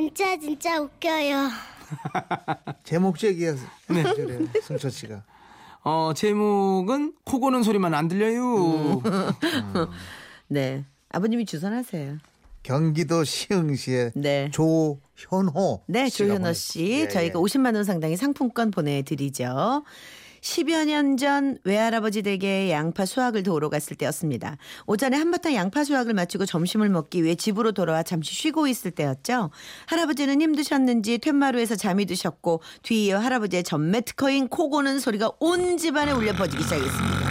진짜 진짜 웃겨요. 제목적이어서 네. 그래요. 승철 씨가. 어, 제목은 코 고는 소리만 안 들려요. 네. 아버님이 주선하세요. 경기도 시흥시의 네. 조현호. 네, 조현호 보내- 씨. 예, 저희가 예. 50만 원 상당의 상품권 보내 드리죠. 10여 년 전 외할아버지 댁에 양파 수확을 도우러 갔을 때였습니다. 오전에 한바탕 양파 수확을 마치고 점심을 먹기 위해 집으로 돌아와 잠시 쉬고 있을 때였죠. 할아버지는 힘드셨는지 툇마루에서 잠이 드셨고 뒤이어 할아버지의 전매 특허인 코 고는 소리가 온 집안에 울려 퍼지기 시작했습니다.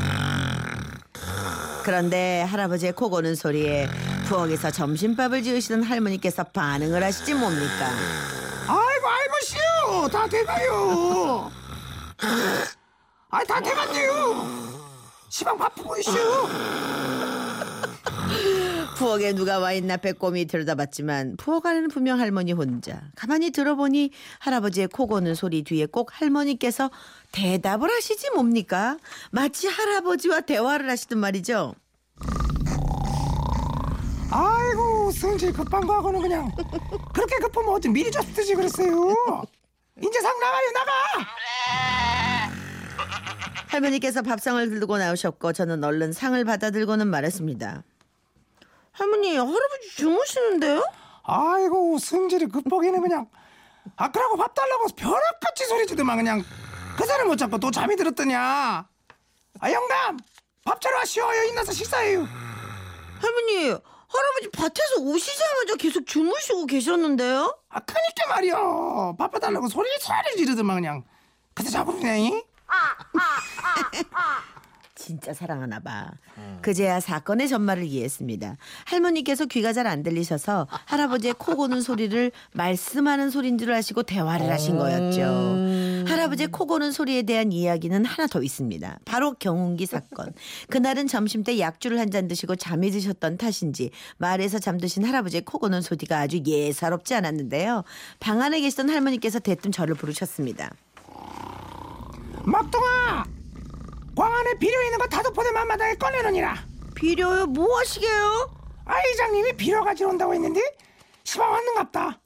그런데 할아버지의 코 고는 소리에 부엌에서 점심밥을 지으시던 할머니께서 반응을 하시지 뭡니까? 아이고, 아이고, 씨요. 다 돼가요. 아, 다 돼간대요. 시방 바쁘고 있어요. 부엌에 누가 와 있나 빼꼼히 들여다봤지만 부엌 안에는 분명 할머니 혼자. 가만히 들어보니 할아버지의 코 고는 소리 뒤에 꼭 할머니께서 대답을 하시지 뭡니까? 마치 할아버지와 대화를 하시던 말이죠. 아이고, 성질 급한 거하고는 그냥 그렇게 급하면 어째 미리 줬듯이 그랬어요. 이제 상 나가요, 나가. 할머니께서 밥상을 들고 나오셨고 저는 얼른 상을 받아 들고는 말했습니다. 할머니, 할아버지 주무시는데요? 아이고, 성질이 급하기는 그냥 아, 그러고 밥 달라고 벼락같이 소리 지더만 그냥 그 사람 못 잡고 또 잠이 들었더냐. 아, 영감, 밥 차려 와시오. 여기 나서 식사해요. 할머니, 할아버지 밭에서 오시자마자 계속 주무시고 계셨는데요? 아, 그니까 말이요. 바빠달라고 소리 소리 지르더만 그냥. 그때 잡으려네. 진짜 사랑하나 봐. 그제야 사건의 전말을 이해했습니다. 할머니께서 귀가 잘 안 들리셔서 할아버지의 코 고는 소리를 말씀하는 소린 줄 아시고 대화를 하신 거였죠. 할아버지의 코 고는 소리에 대한 이야기는 하나 더 있습니다. 바로 경운기 사건. 그날은 점심 때 약주를 한 잔 드시고 잠이 드셨던 탓인지 말에서 잠드신 할아버지의 코 고는 소리가 아주 예사롭지 않았는데요. 방 안에 계시던 할머니께서 대뜸 저를 부르셨습니다. 막동아! 광 안에 비료 있는 거 다섯 포대 만마당에 꺼내놓으니라. 비료요? 뭐 하시게요? 아, 이장님이 비료 가지러 온다고 했는데 시방 왔는갑다.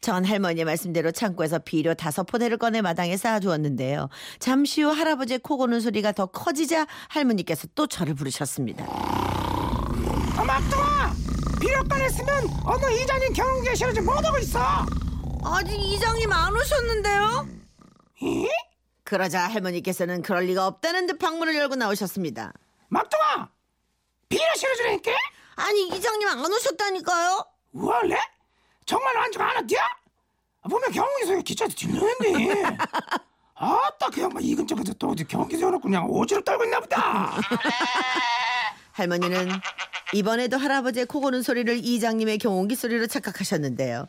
전 할머니의 말씀대로 창고에서 비료 다섯 포대를 꺼내 마당에 쌓아두었는데요. 잠시 후 할아버지의 코 고는 소리가 더 커지자 할머니께서 또 저를 부르셨습니다. 아, 막동아! 비료 꺼냈으면 어느 이장님 경운기에 실어지 못하고 있어. 아직 이장님 안 오셨는데요? 이? 그러자 할머니께서는 그럴 리가 없다는 듯 방문을 열고 나오셨습니다. 막동아! 비료 실어주라니까? 아니 이장님 안 오셨다니까요? 원래? 정말 안주가 뛰어? 아, 보면 소리 기차에서 들리는데. 아따 그 양반 이 근처에서 또 어디 경운기 세워놓고 그냥 오지로 떨고 있나 보다. 할머니는 이번에도 할아버지의 코 고는 소리를 이장님의 경운기 소리로 착각하셨는데요.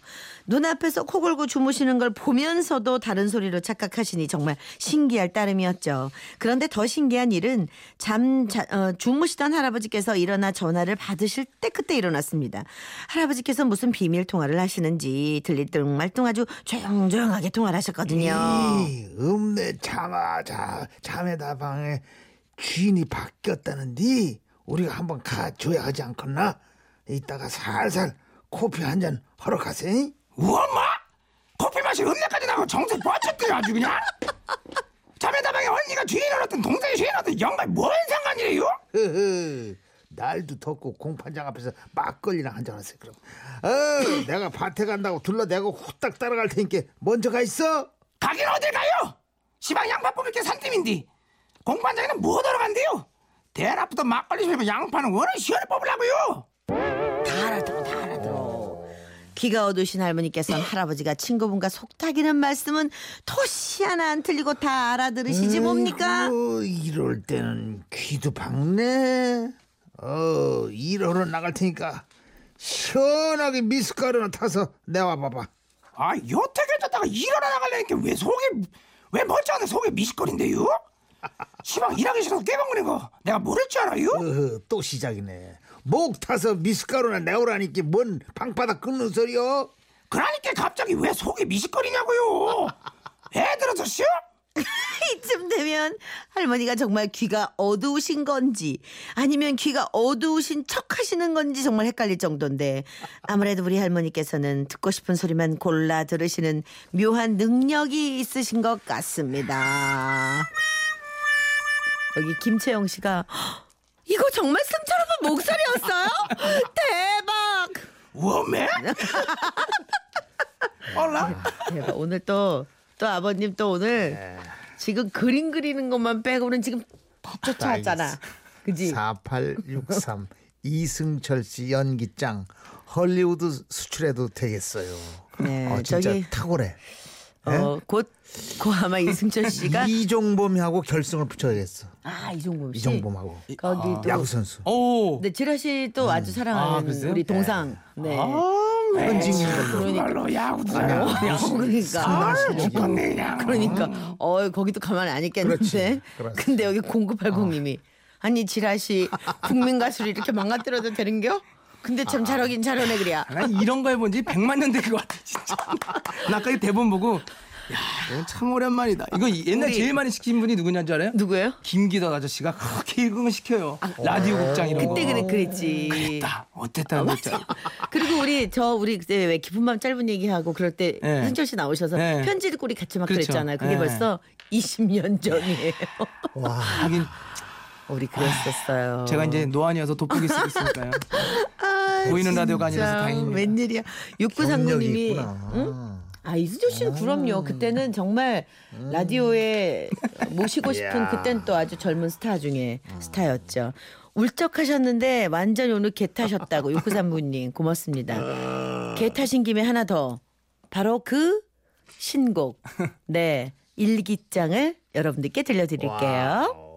눈앞에서 코 골고 주무시는 걸 보면서도 다른 소리로 착각하시니 정말 신기할 따름이었죠. 그런데 더 신기한 일은 잠 자, 어, 주무시던 할아버지께서 일어나 전화를 받으실 때 그때 일어났습니다. 할아버지께서 무슨 비밀 통화를 하시는지 들릴 듯 말뚱 아주 조용조용하게 통화를 하셨거든요. 이 읍내 자마자 자매다 방에 주인이 바뀌었다는데 우리가 한번 가줘야 하지 않겠나? 이따가 살살 커피 한 잔 하러 가세. 우엄마! 커피 맛이 음료까지 나고 정색 뻗쳤대요 아주 그냥. 자매다방에 언니가 주인으로든 동생이 주인으로든 영감 뭔 상관이래요? 흐흐. 날도 덥고 공판장 앞에서 막걸리나 한잔 하세요 그럼. 어, 내가 밭에 간다고 둘러대고 후딱 따라갈 테니까 먼저 가 있어. 가긴 어딜 가요? 시방 양파 뽑을 게 산팀인데 공판장에는 뭐 들어간대요? 대낮부터 막걸리 씹으면 양파는 워낙 시원히 뽑으려고요. 다 알아들어, 다 알아들어. 귀가 어두신 할머니께서는 할아버지가 친구분과 속삭이는 말씀은 토시 하나 안 틀리고 다 알아들으시지 뭡니까? 아이고, 이럴 때는 귀도 박네. 어, 일하러 나갈 테니까 시원하게 미숫가루나 타서 내와 봐봐. 아 여태 괜찮다가 일하러 나가려니까 왜 속에 왜 멀쩡한데 속에 미식거린대요? 시방 일하기 싫어서 깨방거린 거 내가 모를 줄 알아요? 어허, 또 시작이네. 목 타서 미숫가루나 내오라니까 뭔 방바닥 끓는 소리여? 그러니까 갑자기 왜 속이 미식거리냐고요? 애들은 저씨요? 이쯤 되면 할머니가 정말 귀가 어두우신 건지 아니면 귀가 어두우신 척 하시는 건지 정말 헷갈릴 정도인데 아무래도 우리 할머니께서는 듣고 싶은 소리만 골라 들으시는 묘한 능력이 있으신 것 같습니다. 여기 김채영 씨가 "헉, 이거 정말 승철 오빠 목소리였어요? 대박! 워메? 올라? 대박. 오늘 또, 또 아버님 또 오늘 지금 그림 그리는 것만 빼고는 지금 다 쫓아왔잖아. 그지? 4863 이승철 씨 연기짱 헐리우드 수출해도 되겠어요. 네, 어, 진짜 저기- 탁월해. 어, 곧, 곧 아마 이승철 씨가. 이종범하고 결승을 붙여야겠어. 아, 이종범 씨. 이종범하고 거기 또. 야구 선수. 오. 네, 지라 씨또 아주 사랑하는 아? 우리 동상. 네. 현징인 걸로. 정말로 야구도 어, 그러니까. 죽겠네 그냥. 그러니까. 어, 거기도 가만히 안 있겠는데. 그렇지, 그렇지. 근데 여기 0980님이. 아니, 지라 씨 국민 가수를 이렇게 망가뜨려도 되는겨? 근데 참 잘하긴 잘하네, 그래야. 난 이런 거 해본 지 백만 년 된 것 같아 진짜. 나 아까 이 대본 보고 야 이건 참 오랜만이다. 이거 옛날 우리- 제일 많이 시킨 분이 누구냐는 줄 알아요? 누구예요? 김기덕 아저씨가 그렇게 읽으면 시켜요. 라디오 국장 이런 거. 그때 그랬지. 그랬다. 어땠다. 그랬다. 그리고 우리 저 우리 그때 왜 깊은 밤 짧은 얘기하고 그럴 때 네. 승철 씨 나오셔서 네. 편지를 꼬리 같이 막 그렇죠. 그랬잖아요. 그게 네. 벌써 20년 전이에요. 하긴 우리 그랬었어요. 제가 이제 노안이어서 돋보기 쓰고 있으니까요. 아, 보이는 라디오가 아니라서 진짜 다행입니다. 웬일이야. 경력이 6939님이 있구나. 아 이수조 씨는 그럼요. 그때는 정말 라디오에 모시고 싶은. 그땐 또 아주 젊은 스타 중에 스타였죠. 울적하셨는데 완전히 오늘 개 타셨다고 6939님 고맙습니다. 개 타신 김에 하나 더 바로 그 신곡 네 일기장을 여러분들께 들려드릴게요. 와우.